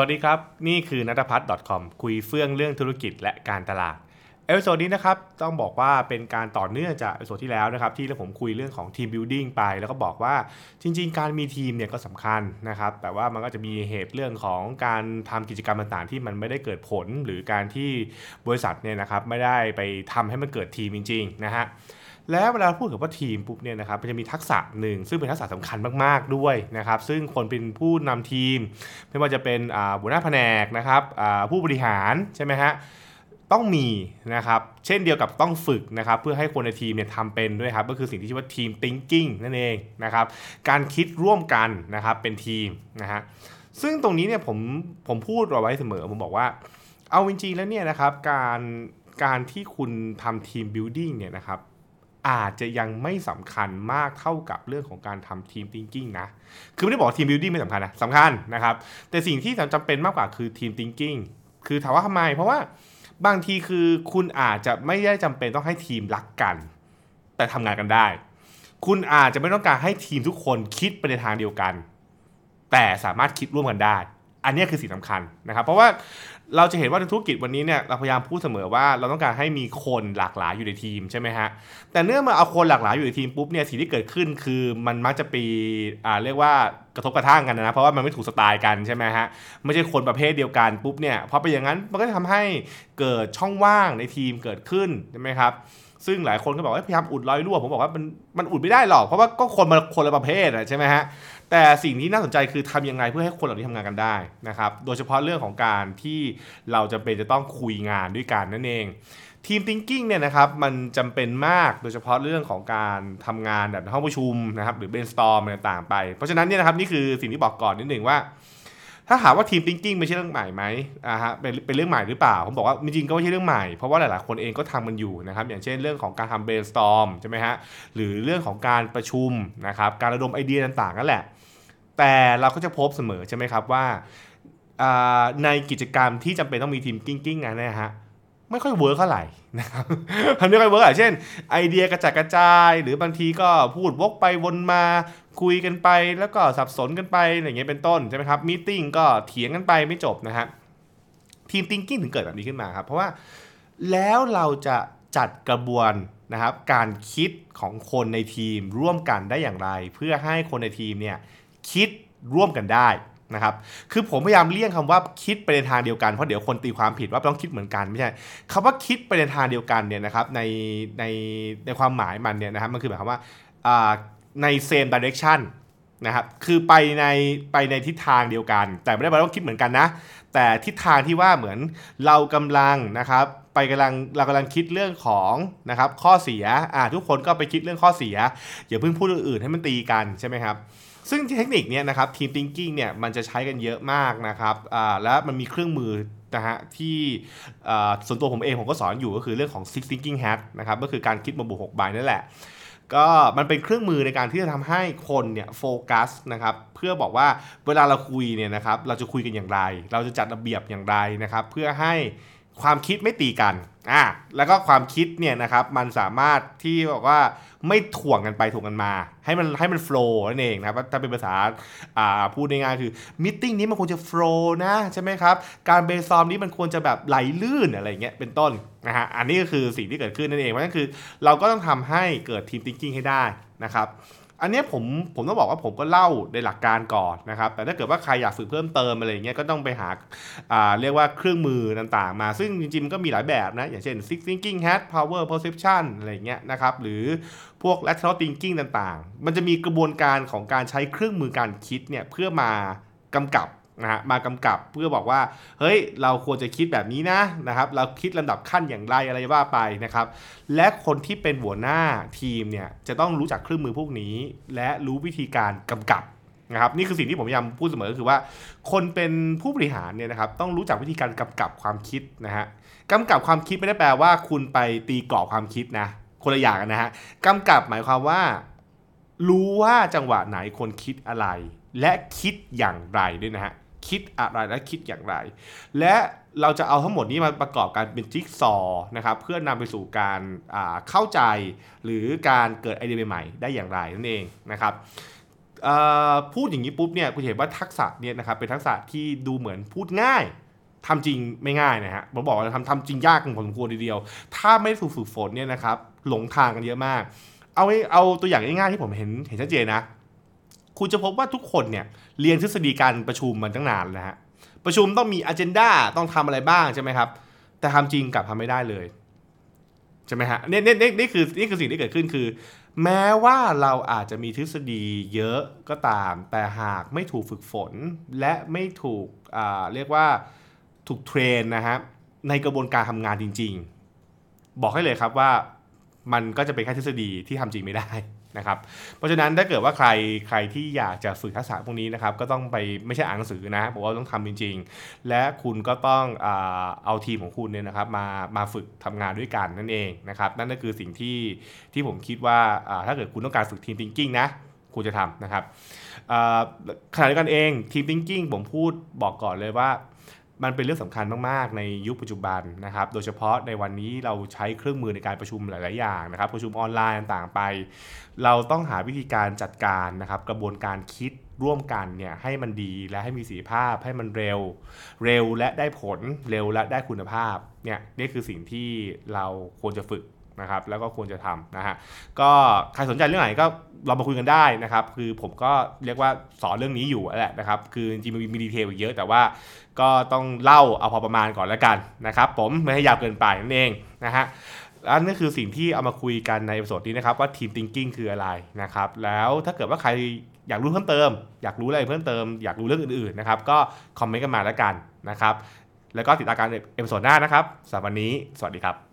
สวัสดีครับ นี่คือนัทพัฒน์ .com คุยเฟื่องเรื่องธุรกิจและการตลาด episode นี้นะครับ ต้องบอกว่าเป็นการต่อเนื่องจาก episode ที่แล้วนะครับ ที่เราผมคุยเรื่องของ team building ไป แล้วก็บอกว่าจริง ๆ การมีทีมเนี่ยก็สำคัญนะครับ แต่ว่ามันก็จะมีเหตุเรื่องของการทำกิจกรรมต่างๆ ที่มันไม่ได้เกิดผล หรือการที่บริษัทเนี่ยนะครับไม่ได้ไปทำให้มันเกิดทีมจริง ๆ นะฮะ แล้วเวลาพูดถึงว่าทีมปุ๊บเนี่ยนะครับมันจะมีทักษะหนึ่งซึ่งเป็นทักษะสำคัญมากๆด้วยนะครับซึ่งคนเป็นผู้นำทีม ไม่ว่าจะเป็นหัวหน้าแผนกนะครับผู้บริหารใช่ไหมฮะต้องมีนะครับเช่นเดียวกับต้องฝึกนะครับเพื่อให้คนในทีมเนี่ยทำเป็นด้วยครับก็คือสิ่งที่ชื่อว่าทีม thinking นั่นเองนะครับการคิดร่วมกันนะครับเป็นทีมนะฮะซึ่งตรงนี้เนี่ยผมผมพูดเอาไว้เสมอผมบอกว่า เอาจริงๆแล้วเนี่ยนะครับการการที่คุณทำทีม building เนี่ยนะครับ อาจจะยังไม่สำคัญมากเท่ากับเรื่องของการทำทีม thinking นะ คือไม่ได้บอกทีม building ไม่สำคัญนะสำคัญนะครับ แต่สิ่งที่จำเป็นมากกว่าคือทีม thinking คือถามว่าทำไม เพราะว่าบางทีคือคุณอาจจะไม่ได้จำเป็นต้องให้ทีมรักกัน แต่ทำงานกันได้ คุณอาจจะไม่ต้องการให้ทีมทุกคนคิดไปในทางเดียวกัน แต่สามารถคิดร่วมกันได้ อันนี้คือสิ่งสำคัญนะครับ เพราะว่าเราจะเห็นว่าในธุรกิจวันนี้เนี่ยเราพยายามพูดเสมอว่าเราต้องการให้มีคนหลากหลายอยู่ในทีมใช่ไหมฮะแต่เนื่อมาเอาคนหลากหลายอยู่ในทีมปุ๊บเนี่ยสิ่งที่เกิดขึ้นคือมันมักจะปีอ่าเรียกว่ากระทบกระทั่งกันนะเพราะว่ามันไม่ถูกสไตล์กันใช่ไหมฮะไม่ใช่คนประเภทเดียวกันปุ๊บเนี่ยพอเป็นอย่างนั้นมันก็จะทำให้เกิดช่องว่างในทีมเกิดขึ้นใช่ไหมครับ ซึ่งหลายคนก็บอกว่าพยายามอุดรอยรั่วผมบอกว่ามันมันอุดไม่ได้หรอกเพราะว่าก็คนมันคนละประเภทอะใช่ไหมฮะแต่สิ่งที่น่าสนใจคือทำยังไงเพื่อให้คนเหล่านี้ทำงานกันได้นะครับโดยเฉพาะเรื่องของการที่เราจะเป็นจะต้องคุยงานด้วยกันนั่นเองทีม thinking เนี่ยนะครับมันจำเป็นมากโดยเฉพาะเรื่องของการทำงานแบบห้องประชุมนะครับหรือ brainstorm อะไรต่างๆไป เพราะฉะนั้นเนี่ยนะครับนี่คือสิ่งที่บอกก่อนนิดหนึ่งว่า ถ้าถามว่าทีมทิงกิ้งไม่ใช่เรื่องใหม่ไหมอ่าฮะเป็นเป็นเรื่องใหม่หรือเปล่า ผมบอกว่าจริงๆก็ไม่ใช่เรื่องใหม่ เพราะว่าหลายๆคนเองก็ทำมันอยู่นะครับ อย่างเช่นเรื่องของการทำ brainstorm ใช่ไหมฮะ หรือเรื่องของการประชุมนะครับ การระดมไอเดียต่างๆนั่นแหละ แต่เราก็จะพบเสมอใช่ไหมครับว่าในกิจกรรมที่จำเป็นต้องมี team thinking นะฮะ ไม่ค่อย work เท่าไหร่นะครับมันไม่ค่อย work อะเช่น ไอเดียกระจัดกระจาย หรือบางทีก็พูดวกไปวนมาคุยกันไป แล้วก็สับสนกันไปอะไรอย่างเงี้ยเป็นต้นใช่ไหมครับ meeting ก็เถียงกันไปไม่จบนะฮะทีม thinking ถึงเกิดแบบนี้ขึ้นมาครับ เพราะว่าแล้วเราจะจัดกระบวนนะครับการคิดของคนในทีมร่วมกันได้อย่างไร เพื่อให้คนในทีมเนี่ยคิดร่วมกันได้ นะครับ คือผมพยายามเลี่ยงคำว่าคิดไปในทางเดียวกัน เพราะเดี๋ยวคนตีความผิดว่าต้องคิดเหมือนกันไม่ใช่คำว่าคิดไปในทางเดียวกันเนี่ยนะครับในในในความหมายมันเนี่ยนะครับมันคือหมายความว่าใน same direction นะครับ คือไปในไปในทิศทางเดียวกัน แต่ไม่ได้แปลว่าต้องคิดเหมือนกันนะ แต่ทิศทางที่ว่าเหมือนเรากำลังนะครับ ไปกำลังเรากำลังคิดเรื่องของนะครับข้อเสียอ่าทุกคนก็ไปคิดเรื่องข้อเสียอย่าเพิ่งพูดเรื่องอื่นให้มันตีกันใช่ไหมครับ ซึ่งเทคนิคเนี้ยนะครับทีม thinking เนี่ยมันจะใช้กันเยอะมากนะครับแล้วมันมีเครื่องมือนะฮะที่ส่วนตัวผมเองผมก็สอนอยู่ก็คือเรื่องของ six thinking hat นะครับก็คือการคิดมาบวก6ใบนั่นแหละ ก็มันเป็นเครื่องมือในการที่จะทำให้คนเนี่ยโฟกัสนะครับเพื่อบอกว่าเวลาเราคุยเนี่ยนะครับเราจะคุยกันอย่างไร เราจะจัดระเบียบอย่างไรนะครับเพื่อให้ ความคิดไม่ตีกันอ่าแล้วก็ความคิดเนี่ยนะครับมันสามารถที่บอกว่าไม่ถ่วงกันไปถ่วงกันมา ให้มันให้มันโฟล์นั่นเองนะครับถ้าเป็นภาษาอ่าพูดง่ายๆคือมิ팅นี้มันควรจะโฟล์นะใช่ไหมครับการเบรซอมนี้มันควรจะแบบไหลลื่นอะไรเงี้ยเป็นต้นนะฮะอันนี้ก็คือสิ่งที่เกิดขึ้นนั่นเองเพราะฉะนั้นคือ เราก็ต้องทำให้เกิดทีม thinking ให้ได้นะครับ อันนี้ผมผมต้องบอกว่าผมก็เล่าในหลักการก่อนนะครับ แต่ถ้าเกิดว่าใครอยากฝึกเพิ่มเติมอะไรอย่างเงี้ยก็ต้องไปหาอ่าเรียกว่าเครื่องมือต่างๆ มาซึ่งจริงๆมันก็มีหลายแบบนะ อย่างเช่น six thinking hat power perception อะไรเงี้ยนะครับ หรือพวก lateral thinking ต่างๆ มันจะมีกระบวนการของการใช้เครื่องมือการคิดเนี่ยเพื่อมากำกับ นะฮะมากำกับเพื่อบอกว่าเฮ้ยเราควรจะคิดแบบนี้นะนะครับเราคิดลำดับขั้นอย่างไรอะไรว่าไปนะครับและคนที่เป็นหัวหน้าทีมเนี่ยจะต้องรู้จักเครื่องมือพวกนี้ และรู้วิธีการกำกับนะครับนี่คือสิ่งที่ผมพยายามพูดเสมอคือว่า คนเป็นผู้บริหารเนี่ยนะครับต้องรู้จักวิธีการกำกับความคิดนะฮะกำกับความคิดไม่ได้แปลว่า คุณไปตีกรอบความคิดนะคนละอย่างนนะฮะกำกับหมายความว่า รู้ว่าจังหวะไหนคนคิดอะไร และคิดอย่างไรด้วยนะฮะ คิดอะไรและคิดอย่างไร และเราจะเอาทั้งหมดนี้มาประกอบกันเป็นจิ๊กซอว์นะครับเพื่อนำไปสู่การาเข้าใจหรือการเกิดไอเดียใหม่ๆได้อย่างไรนั่นเองนะครับพูดอย่างนี้ปุ๊บเนี่ยคุณเห็นว่าทักษะเนี่ยนะครับเป็นทักษะที่ดูเหมือนพูดง่ายทำจริงไม่ง่ายนะฮะผมบอกว่าทำทำจริงยากพอสมควรทีเดียว ถ้าไม่ถูกฝึกฝนเนี่ยนะครับหลงทางกันเยอะมาก เอาเอาตัวอย่างง่ายๆที่ผมเห็นเห็นชัดเจนนะ คุณจะพบว่าทุกคนเนี่ยเรียนทฤษฎีการประชุมมันตั้งนานแล้วฮะประชุมต้องมีอ g e n d a ต้องทำอะไรบ้างใช่ไหมครับ แต่ทำจริงกลับทำไม่ได้เลยใช่ไหมฮะนี่นี่นี่นี่คือนี่คือสิ่งที่เกิดขึ้นคือ แม้ว่าเราอาจจะมีทฤษฎีเยอะก็ตาม แต่หากไม่ถูกฝึกฝน และไม่ถูกอ่าเรียกว่าถูกเทรนนะครับในกระบวนการทำงานจริง ๆ บอกให้เลยครับว่ามันก็จะเป็นแค่ทฤษฎีที่ทำจริงไม่ได้ นะครับเพราะฉะนั้นถ้าเกิดว่าใครใครที่อยากจะฝึกทักษะพวกนี้นะครับก็ต้องไปไม่ใช่อ่านหนังสือนะบอกว่าต้องทำจริง ๆ และคุณก็ต้องอเอาทีมของคุณเนี่ยนะครับมามาฝึกทำงานด้วยกันนั่นเองนะครับนั่นก็คือสิ่งที่ที่ผมคิดว่าถ้าเกิดคุณต้องการฝึกทีม thinking นะคุณจะทำนะครับขณะเดียวกันเองทีม thinking ผมพูดบอกก่อนเลยว่า มันเป็นเรื่องสำคัญมาก ๆ ในยุคปัจจุบันนะครับ โดยเฉพาะในวันนี้เราใช้เครื่องมือในการประชุมหลาย ๆ อย่างนะครับ ประชุมออนไลน์ต่างๆไป เราต้องหาวิธีการจัดการนะครับ กระบวนการคิดร่วมกันเนี่ยให้มันดีและให้มีสีภาพให้มันเร็ว เร็วและได้ผลเร็วและได้คุณภาพเนี่ยนี่คือสิ่งที่เราควรจะฝึก นะครับแล้วก็ควรจะทำนะฮะก็ใครสนใจเรื่องไหนก็เรามาคุยกันได้นะครับ คือผมก็เรียกว่าสอนเรื่องนี้อยู่แหละนะครับ คือจริงๆมันมีดีเทลอีกเยอะแต่ว่าก็ต้องเล่าเอาพอประมาณก่อนแล้วกันนะครับ ผมไม่ให้ยาวเกินไปนั่นเองนะฮะอันนี้คือสิ่งที่เอามาคุยกันในบทนี้นะครับว่า Team Thinking คืออะไรนะครับ แล้วถ้าเกิดว่าใครอยากรู้เพิ่มเติม อยากรู้อะไรเพิ่มเติม อยากรู้เรื่องอื่นๆนะครับ ก็ comment กันมาแล้วกันนะครับ แล้วก็ติดตามการ episode หน้านะครับสำหรับวันนี้ สวัสดีครับ